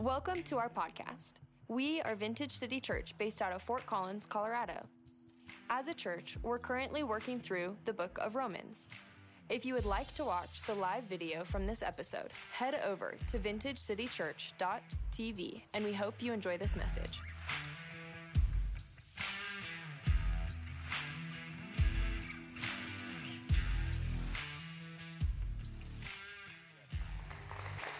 Welcome to our podcast. We are Vintage City Church based out of Fort Collins, Colorado. As a church, we're currently working through the book of Romans. If you would like to watch the live video from this episode, head over to vintagecitychurch.tv and we hope you enjoy this message.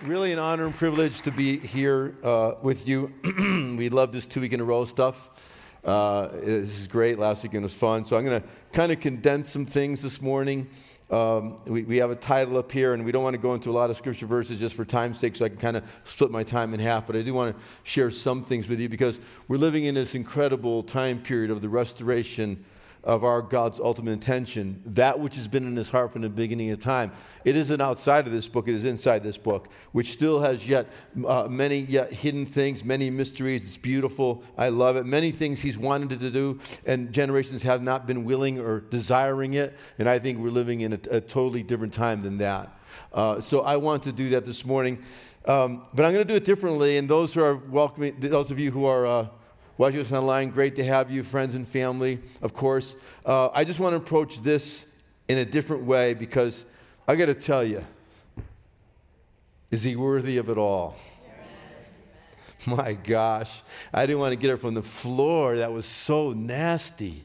Really an honor and privilege to be here uh, with you. we love this two week in a row stuff. Uh, this is great. Last weekend was fun. So I'm going to kind of condense some things this morning. Um, we, we have a title up here, and we don't want to go into a lot of scripture verses just for time's sake, so I can kind of split my time in half. But I do want to share some things with you because we're living in this incredible time period of the restoration of our God's ultimate intention, that which has been in his heart from the beginning of time. It isn't outside of this book, it is inside this book, which still has yet uh, many yet hidden things, many mysteries. It's beautiful. I love it. Many things he's wanted to do, and generations have not been willing or desiring it. And I think we're living in a, a totally different time than that. Uh, so I want to do that this morning. Um, but I'm going to do it differently. And those who are welcoming, those of you who are uh, watching us online, great to have you, friends and family, of course. Uh, I just want to approach this in a different way because I got to tell you, is he worthy of it all? My gosh, I didn't want to get it from the floor. That was so nasty.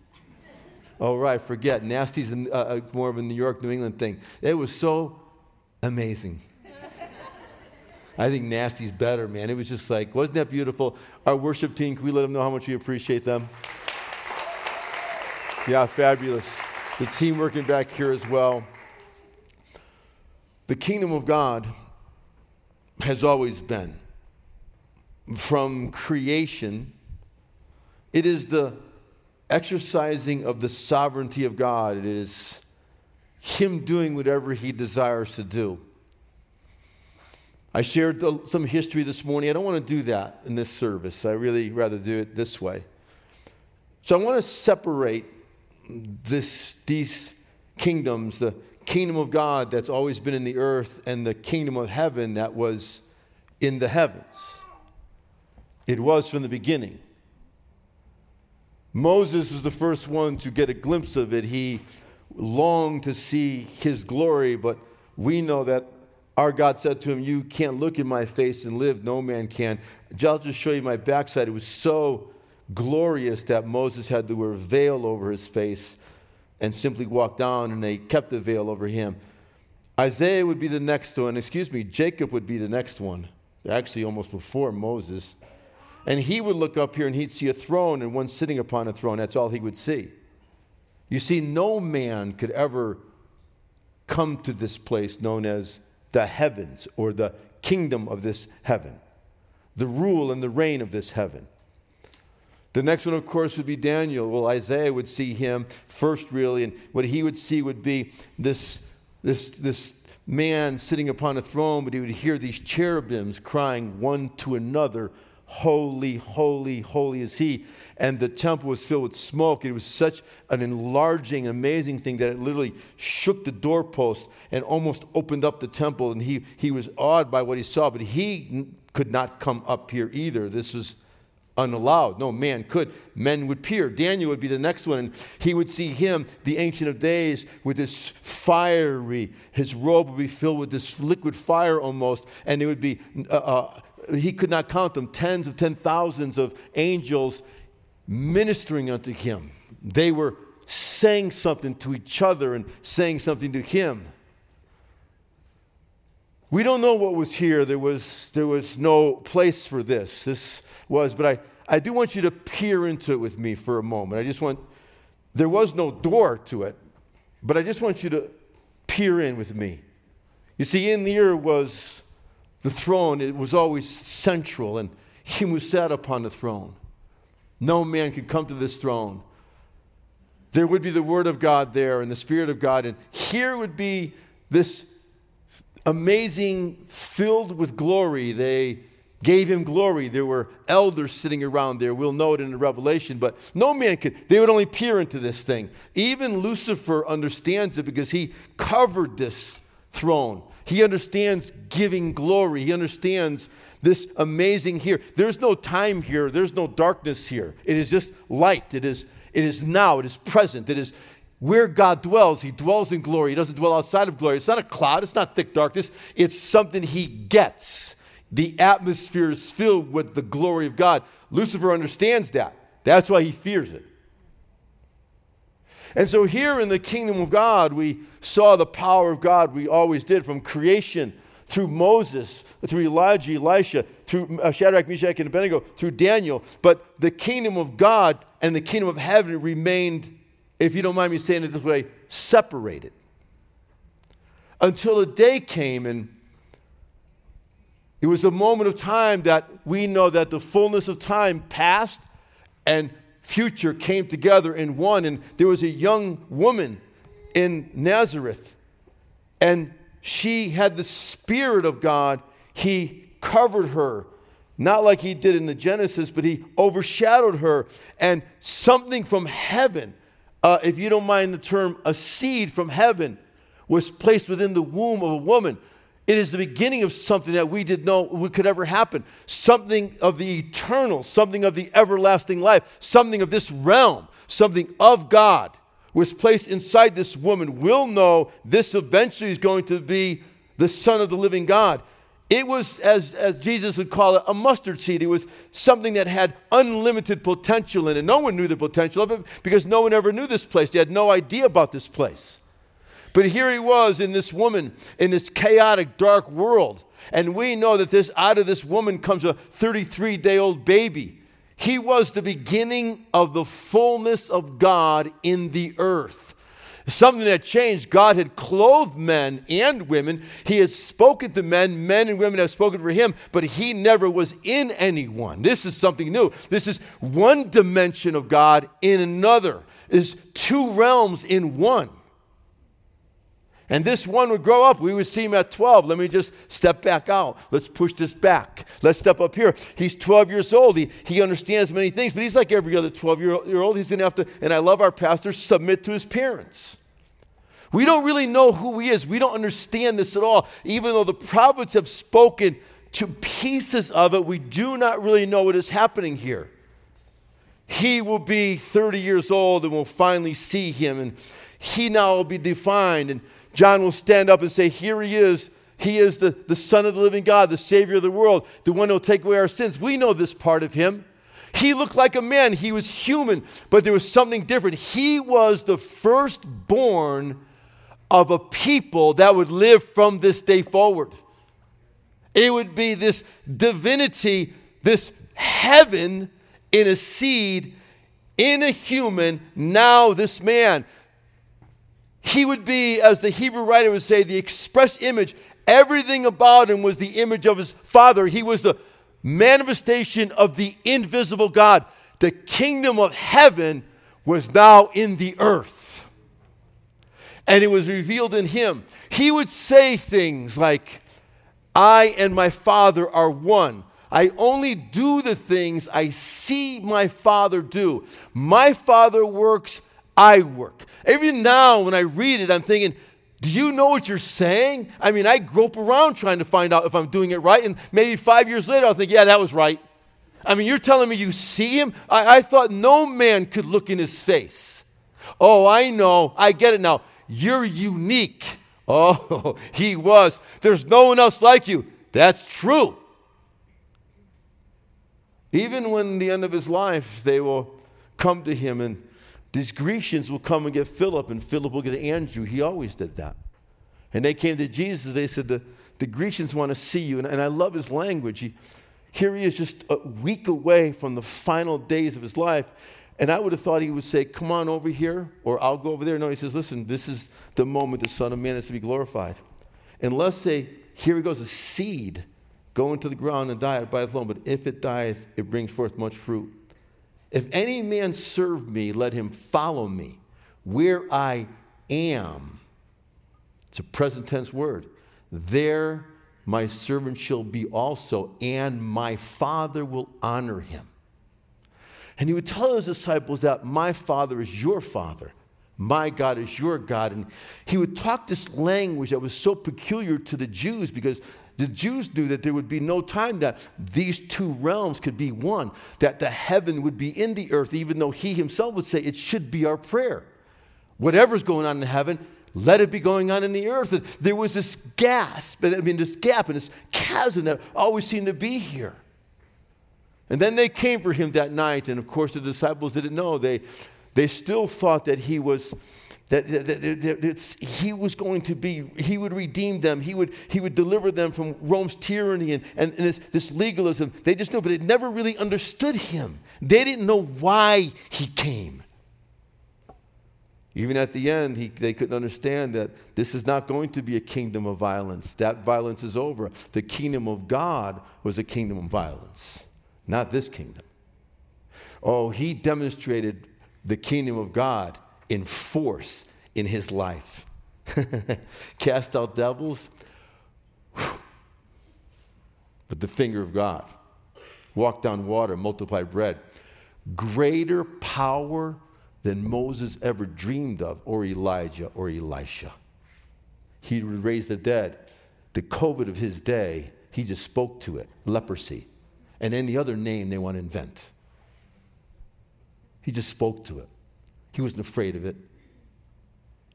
All right, forget. Nasty's more of a New York, New England thing. It was so amazing. I think Nasty's better, man. It was just like, wasn't that beautiful? Our worship team, can we let them know how much we appreciate them? Yeah, fabulous. The team working back here as well. The kingdom of God has always been. From creation, it is the exercising of the sovereignty of God. It is Him doing whatever He desires to do. I shared the, some history this morning. I don't want to do that in this service. I really rather do it this way. So I want to separate this, these kingdoms, the kingdom of God that's always been in the earth and the kingdom of heaven that was in the heavens. It was from the beginning. Moses was the first one to get a glimpse of it. He longed to see his glory, but we know that our God said to him, You can't look in my face and live. No man can. I'll just show you my backside. It was so glorious that Moses had to wear a veil over his face and simply walk down, and they kept the veil over him. Isaiah would be the next one. Excuse me, Jacob would be the next one. Actually, almost before Moses. And he would look up here and he'd see a throne and one sitting upon a throne. That's all he would see. You see, no man could ever come to this place known as the heavens or the kingdom of this heaven, the rule and the reign of this heaven. The next one, of course, would be Daniel. Well, Isaiah would see him first, really, and what he would see would be this, this, this man sitting upon a throne, but he would hear these cherubims crying one to another, Holy, holy, holy is he. And the temple was filled with smoke. It was such an enlarging, amazing thing that it literally shook the doorpost and almost opened up the temple. And he, he was awed by what he saw, but he could not come up here either. This was unallowed. No man could. Men would peer. Daniel would be the next one, and he would see him, the Ancient of Days, with this fiery, his robe would be filled with this liquid fire almost, and it would be uh, uh, he could not count them, tens of ten thousands of angels ministering unto him. They were saying something to each other and saying something to him. We don't know what was here. There was, there was no place for this. This was, but I, I do want you to peer into it with me for a moment. I just want, there was no door to it, but I just want you to peer in with me. You see, in here was the throne, it was always central, and he who sat upon the throne. No man could come to this throne. There would be the Word of God there and the Spirit of God, and here would be this amazing, filled with glory. They gave him glory. There were elders sitting around there. We'll know it in the Revelation, but no man could. They would only peer into this thing. Even Lucifer understands it because he covered this throne. He understands giving glory. He understands this amazing here. There's no time here, there's no darkness here. It is just light. It is, it is now, it is present. It is where God dwells. He dwells in glory. He doesn't dwell outside of glory. It's not a cloud, it's not thick darkness. It's something he gets. The atmosphere is filled with the glory of God. Lucifer understands that. That's why he fears it. And so, here in the kingdom of God, we saw the power of God. We always did from creation through Moses, through Elijah, Elisha, through uh, Shadrach, Meshach, and Abednego, through Daniel. But the kingdom of God and the kingdom of heaven remained, if you don't mind me saying it this way, separated. Until a day came and it was a moment of time that we know that the fullness of time passed and future came together in one. And there was a young woman in Nazareth, and she had the Spirit of God. He covered her, not like he did in the Genesis, but he overshadowed her. And something from heaven, uh, if you don't mind the term, a seed from heaven, was placed within the womb of a woman. It is the beginning of something that we didn't know could ever happen. Something of the eternal, something of the everlasting life, something of this realm, something of God was placed inside this woman. We'll know this eventually is going to be the Son of the living God. It was, as, as Jesus would call it, a mustard seed. It was something that had unlimited potential in it. No one knew the potential of it because no one ever knew this place. They had no idea about this place. But here he was in this woman, in this chaotic, dark world. And we know that this out of this woman comes a 33 day old baby. He was the beginning of the fullness of God in the earth. Something that changed. God had clothed men and women. He has spoken to men. Men and women have spoken for him, but he never was in anyone. This is something new. This is one dimension of God in another, is two realms in one. And this one would grow up. We would see him at 12. Let me just step back out. Let's push this back. Let's step up here. He's 12 years old. He, he understands many things, but he's like every other 12 year old. He's going to have to, and I love our pastors, submit to his parents. We don't really know who he is. We don't understand this at all. Even though the prophets have spoken to pieces of it, we do not really know what is happening here. He will be 30 years old and we'll finally see him, and he now will be defined. And John will stand up and say, Here he is. He is the, the Son of the living God, the Savior of the world, the one who will take away our sins. We know this part of him. He looked like a man, he was human, but there was something different. He was the firstborn of a people that would live from this day forward. It would be this divinity, this heaven in a seed, in a human, now this man. He would be, as the Hebrew writer would say, the express image. Everything about him was the image of his father. He was the manifestation of the invisible God. The kingdom of heaven was now in the earth. And it was revealed in him. He would say things like, I and my Father are one. I only do the things I see my Father do. My Father works I work. Even now, when I read it, I'm thinking, do you know what you're saying? I mean, I grope around trying to find out if I'm doing it right, and maybe five years later, I'll think, yeah, that was right. I mean, you're telling me you see him? I, I thought no man could look in his face. Oh, I know. I get it now. You're unique. Oh, he was. There's no one else like you. That's true. Even when the end of his life, they will come to him and these Grecians will come and get Philip, and Philip will get Andrew. He always did that. And they came to Jesus. They said, The, the Grecians want to see you. And, and I love his language. He, here he is just a week away from the final days of his life. And I would have thought he would say, Come on over here, or I'll go over there. No, he says, Listen, this is the moment the Son of Man is to be glorified. Unless say, Here he goes, a seed go into the ground and die, it dieth alone. But if it dieth, it brings forth much fruit. If any man serve me, let him follow me. Where I am, it's a present tense word, there my servant shall be also, and my Father will honor him. And he would tell his disciples that my Father is your Father, My God is your God. And he would talk this language that was so peculiar to the Jews because the Jews knew that there would be no time that these two realms could be one, that the heaven would be in the earth, even though he himself would say it should be our prayer. Whatever's going on in heaven, let it be going on in the earth. And there was this gasp, I mean, this gap and this chasm that always seemed to be here. And then they came for him that night, and of course the disciples didn't know. They, they still thought that he was that, that, that, he was going to be, he would redeem them, he would, he would deliver them from Rome's tyranny and, and, and this, this legalism. They just knew, but they never really understood him. They didn't know why he came. Even at the end, he, they couldn't understand that this is not going to be a kingdom of violence. That violence is over. The kingdom of God was a kingdom of violence, not this kingdom. Oh, he demonstrated the kingdom of God in force in his life. Cast out devils with the finger of God. Walk down water, multiply bread. Greater power than Moses ever dreamed of, or Elijah or Elisha. He would raise the dead. The COVID of his day, he just spoke to it leprosy. And any other name they want to invent. He just spoke to it. He wasn't afraid of it.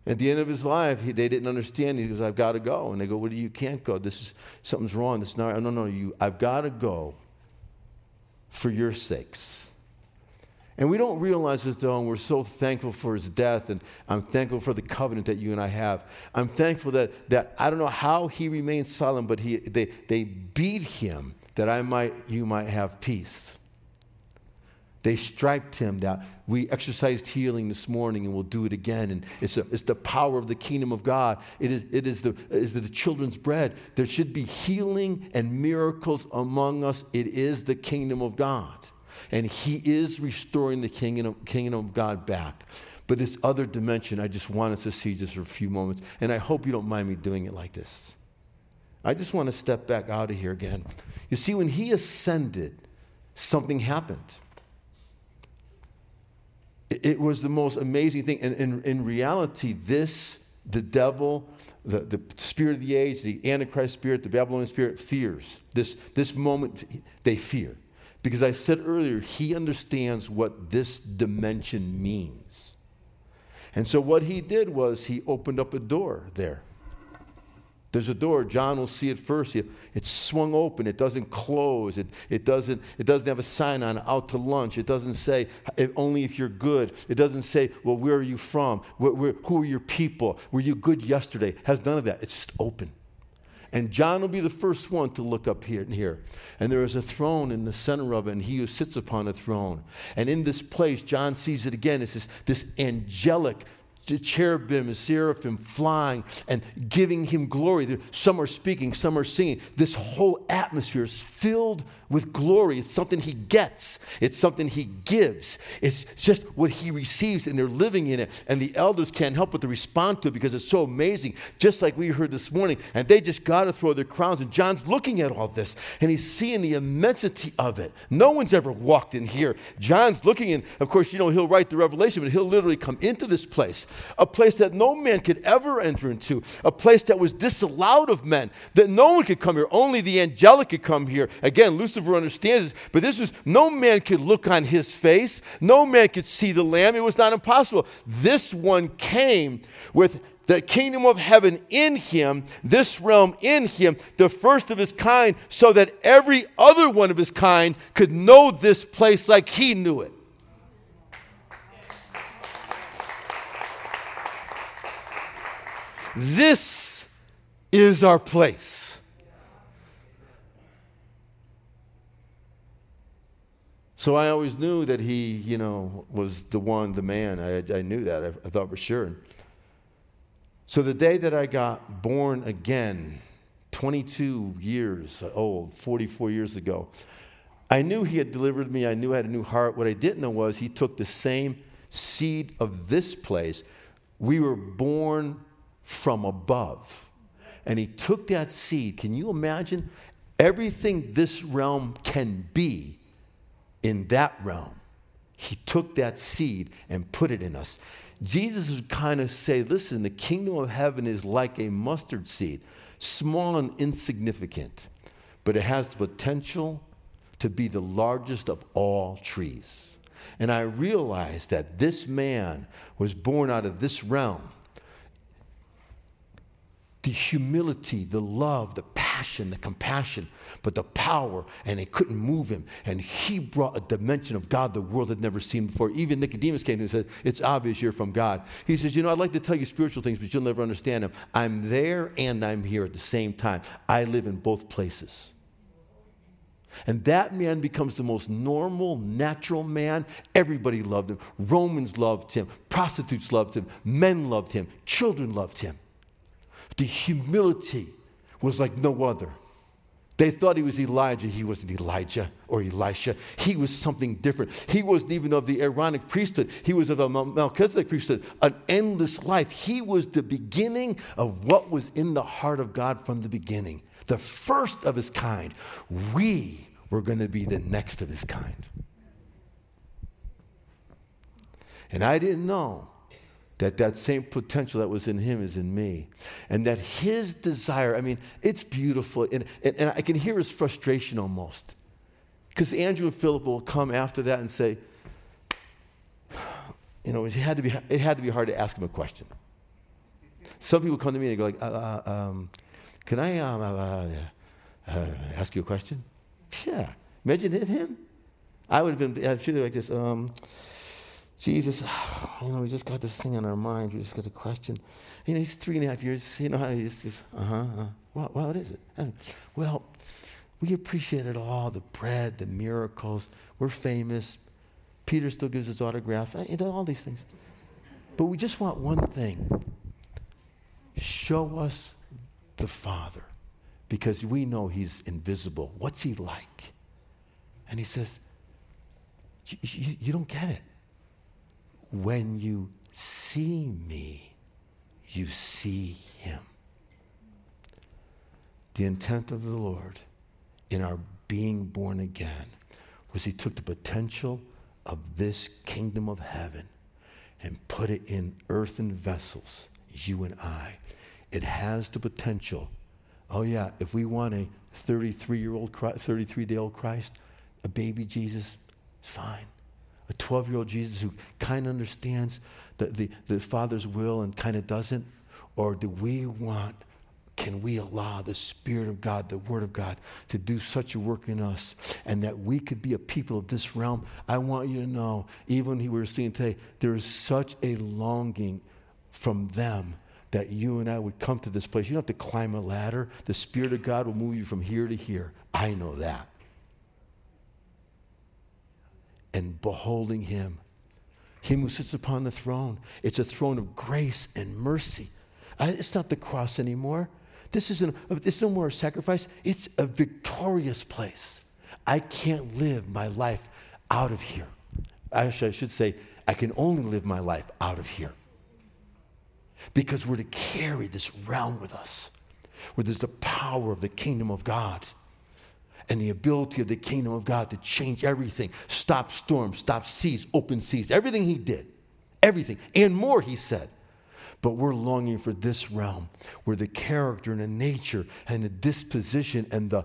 At the end of his life, he, they didn't understand. He goes, I've got to go. And they go, Well, you can't go. This is something's wrong. This is not, no, no, you, I've got to go for your sakes. And we don't realize this though, and we're so thankful for his death, and I'm thankful for the covenant that you and I have. I'm thankful that, that I don't know how he remained silent, but he, they, they beat him that I might, you might have peace. They striped him that we exercised healing this morning and we'll do it again. And it's, a, it's the power of the kingdom of God. It is, it is, the, is the children's bread. There should be healing and miracles among us. It is the kingdom of God. And he is restoring the kingdom, kingdom of God back. But this other dimension, I just want us to see just for a few moments. And I hope you don't mind me doing it like this. I just want to step back out of here again. You see, when he ascended, something happened. It was the most amazing thing. And in, in reality, this, the devil, the, the spirit of the age, the Antichrist spirit, the Babylonian spirit, fears. This, this moment, they fear. Because I said earlier, he understands what this dimension means. And so what he did was he opened up a door there. There's a door. John will see it first. It's swung open. It doesn't close. It, it, doesn't, it doesn't have a sign on out to lunch. It doesn't say only if you're good. It doesn't say, well, where are you from? Where, where, who are your people? Were you good yesterday? Has none of that. It's just open. And John will be the first one to look up here and here. And there is a throne in the center of it, and he who sits upon the throne. And in this place, John sees it again. It's this, this angelic cherubim and seraphim flying and giving him glory. Some are speaking, some are singing. This whole atmosphere is filled with glory. It's something he gets, it's something he gives. It's just what he receives, and they're living in it. And the elders can't help but to respond to it because it's so amazing, just like we heard this morning. And they just got to throw their crowns. And John's looking at all this, and he's seeing the immensity of it. No one's ever walked in here. John's looking, and of course, you know, he'll write the revelation, but he'll literally come into this place, a place that no man could ever enter into, a place that was disallowed of men, that no one could come here. Only the angelic could come here. Again, Lucifer understands this, but this was no man could look on his face, no man could see the Lamb. It was not impossible. This one came with the kingdom of heaven in him, this realm in him, the first of his kind, so that every other one of his kind could know this place like he knew it. This is our place. So I always knew that he, you know, was the one, the man. I, I knew that. I, I thought for sure. So the day that I got born again, 22 years old, 44 years ago, I knew he had delivered me. I knew I had a new heart. What I didn't know was he took the same seed of this place. We were born from above. And he took that seed. Can you imagine everything this realm can be? in that realm, he took that seed and put it in us. Jesus would kind of say, listen, the kingdom of heaven is like a mustard seed, small and insignificant, but it has the potential to be the largest of all trees. And I realized that this man was born out of this realm. The humility, the love, the passion, the compassion, but the power, and it couldn't move him. And he brought a dimension of God the world had never seen before. Even Nicodemus came and said, It's obvious you're from God. He says, You know, I'd like to tell you spiritual things, but you'll never understand them. I'm there and I'm here at the same time. I live in both places. And that man becomes the most normal, natural man. Everybody loved him. Romans loved him. Prostitutes loved him. Men loved him. Children loved him. The humility was like no other. They thought he was Elijah. He wasn't Elijah or Elisha. He was something different. He wasn't even of the Aaronic priesthood. He was of a Melchizedek priesthood, an endless life. He was the beginning of what was in the heart of God from the beginning, the first of his kind. We were going to be the next of his kind. And I didn't know that that same potential that was in him is in me. And that his desire, I mean, it's beautiful. And, and, and I can hear his frustration almost. Because Andrew and Philip will come after that and say, you know, it had to be, it had to be hard to ask him a question. Some people come to me and go like, uh, uh, um, can I um, uh, uh ask you a question? Yeah. Imagine him. I would have been I'd like this. Um, Jesus, you know, we just got this thing on our mind. We just got a question. You know, he's three and a half years. You know how he just, just uh-huh, uh What, what is it? And, well, we appreciated all the bread, the miracles. We're famous. Peter still gives his autograph. You know, all these things. But we just want one thing. Show us the Father because we know he's invisible. What's he like? And he says, You don't get it when you see me, you see him. The intent of the Lord in our being born again was he took the potential of this kingdom of heaven and put it in earthen vessels, you and I. It has the potential. Oh, yeah, if we want a 33 year old, 33 day old Christ, a baby Jesus, it's fine a 12 year old Jesus who kind of understands the, the, the Father's will and kind of doesn't? Or do we want, can we allow the Spirit of God, the Word of God, to do such a work in us and that we could be a people of this realm? I want you to know, even we were seeing today, there is such a longing from them that you and I would come to this place. You don't have to climb a ladder. The Spirit of God will move you from here to here. I know that and beholding him. Him who sits upon the throne. It's a throne of grace and mercy. Uh, it's not the cross anymore. This isn't is no more a sacrifice. It's a victorious place. I can't live my life out of here. Actually, I should say, I can only live my life out of here. Because we're to carry this realm with us, where there's the power of the kingdom of God and the ability of the kingdom of God to change everything stop storms, stop seas, open seas, everything he did, everything, and more, he said. But we're longing for this realm where the character and the nature and the disposition and the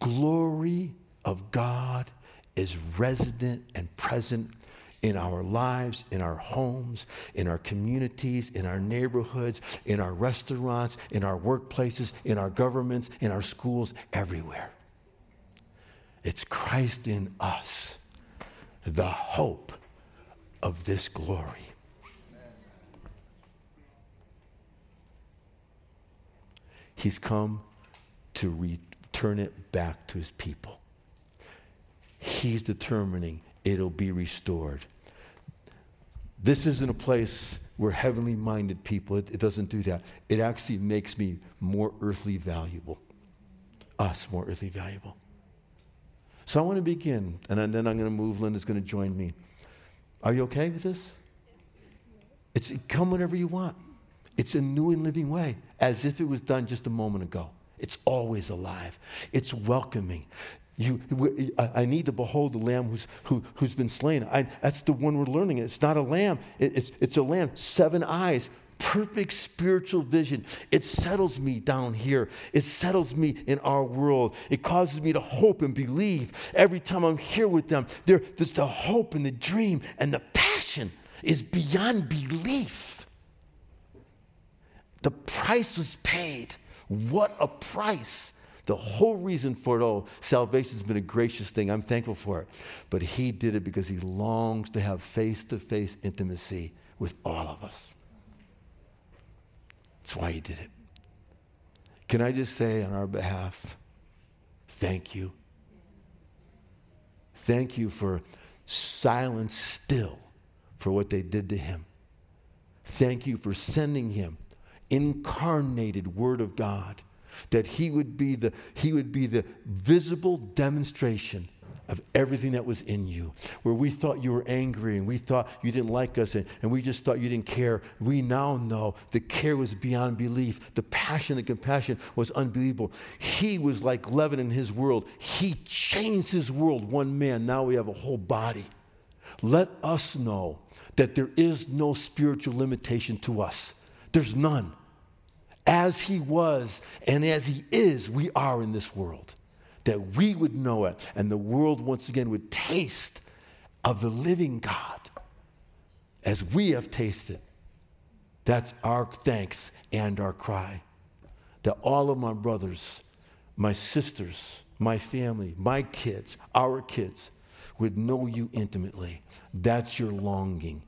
glory of God is resident and present in our lives, in our homes, in our communities, in our neighborhoods, in our restaurants, in our workplaces, in our governments, in our schools, everywhere. It's Christ in us, the hope of this glory. He's come to return it back to his people. He's determining it'll be restored. This isn't a place where heavenly minded people, it, it doesn't do that. It actually makes me more earthly valuable, us more earthly valuable. So I want to begin, and then I'm going to move. Linda's going to join me. Are you okay with this? It's come whenever you want. It's a new and living way, as if it was done just a moment ago. It's always alive. It's welcoming. You, I need to behold the lamb who's, who, who's been slain. I, that's the one we're learning. It's not a lamb, it, it's, it's a lamb, seven eyes, perfect spiritual vision. It settles me down here. It settles me in our world. It causes me to hope and believe. Every time I'm here with them, there, there's the hope and the dream and the passion is beyond belief. The price was paid. What a price. The whole reason for it all, salvation has been a gracious thing. I'm thankful for it. But he did it because he longs to have face to face intimacy with all of us. That's why he did it. Can I just say on our behalf, thank you. Thank you for silence still for what they did to him. Thank you for sending him incarnated word of God that he would be the he would be the visible demonstration of everything that was in you. Where we thought you were angry and we thought you didn't like us and, and we just thought you didn't care, we now know the care was beyond belief. The passion and compassion was unbelievable. He was like leaven in his world. He changed his world, one man. Now we have a whole body. Let us know that there is no spiritual limitation to us. There's none. As he was and as he is, we are in this world that we would know it and the world once again would taste of the living God as we have tasted. That's our thanks and our cry. That all of my brothers, my sisters, my family, my kids, our kids would know you intimately. That's your longing.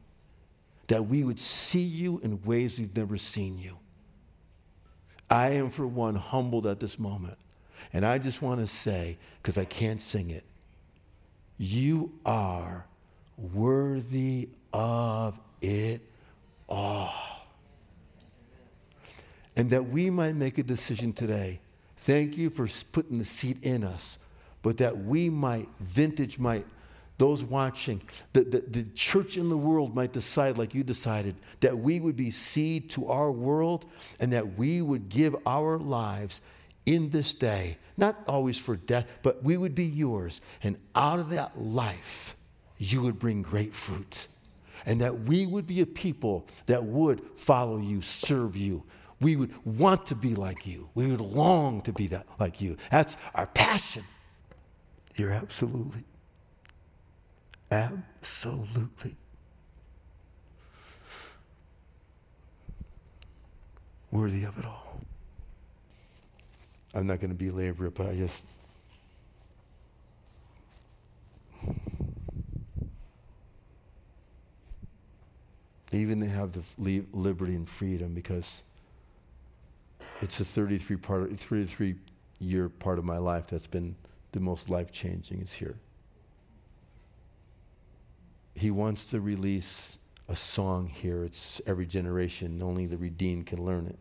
That we would see you in ways we've never seen you. I am, for one, humbled at this moment and I just want to say, because I can't sing it, you are worthy of it all. And that we might make a decision today. Thank you for putting the seed in us, but that we might, vintage might, those watching, the, the, the, church in the world might decide, like you decided, that we would be seed to our world and that we would give our lives in this day, not always for death, but we would be yours. And out of that life, you would bring great fruit. And that we would be a people that would follow you, serve you. We would want to be like you. We would long to be that like you. That's our passion. You're absolutely, absolutely worthy of it all. I'm not going to belabor it, but I just. Even they have the liberty and freedom because it's a 33 part, 33 year part of my life that's been the most life changing is here. He wants to release a song here. It's every generation. Only the redeemed can learn it.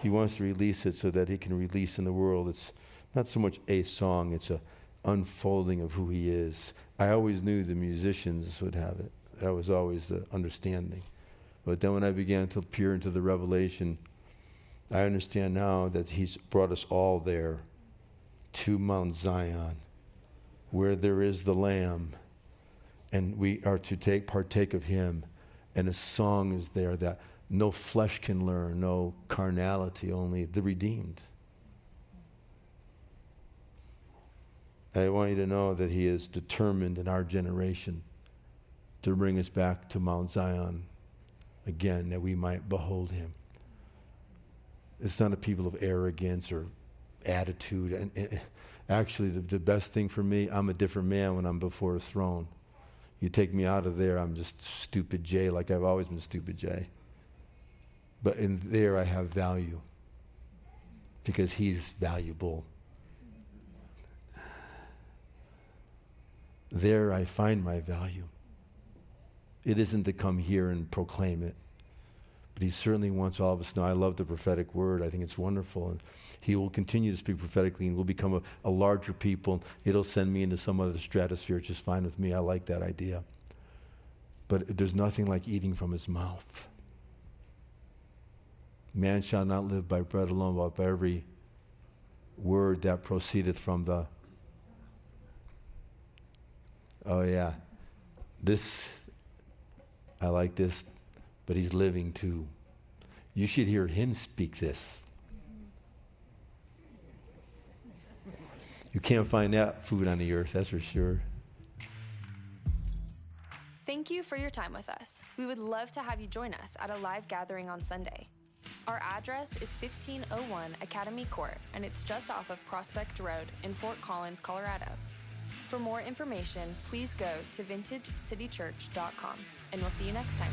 He wants to release it so that he can release in the world. It's not so much a song, it's a unfolding of who he is. I always knew the musicians would have it. That was always the understanding. But then when I began to peer into the revelation, I understand now that he's brought us all there to Mount Zion, where there is the Lamb, and we are to take partake of him. And a song is there that no flesh can learn, no carnality, only the redeemed. I want you to know that He is determined in our generation to bring us back to Mount Zion again, that we might behold Him. It's not a people of arrogance or attitude. And, and actually, the, the best thing for me, I'm a different man when I'm before a throne. You take me out of there, I'm just stupid Jay, like I've always been stupid Jay. But in there, I have value because he's valuable. There, I find my value. It isn't to come here and proclaim it, but he certainly wants all of us to know. I love the prophetic word. I think it's wonderful. And he will continue to speak prophetically and we'll become a, a larger people. It'll send me into some other stratosphere, which is fine with me. I like that idea. But there's nothing like eating from his mouth. Man shall not live by bread alone, but by every word that proceedeth from the oh, yeah, this, I like this, but he's living too. You should hear him speak this. You can't find that food on the earth, that's for sure. Thank you for your time with us. We would love to have you join us at a live gathering on Sunday. Our address is 1501 Academy Court, and it's just off of Prospect Road in Fort Collins, Colorado. For more information, please go to vintagecitychurch.com, and we'll see you next time.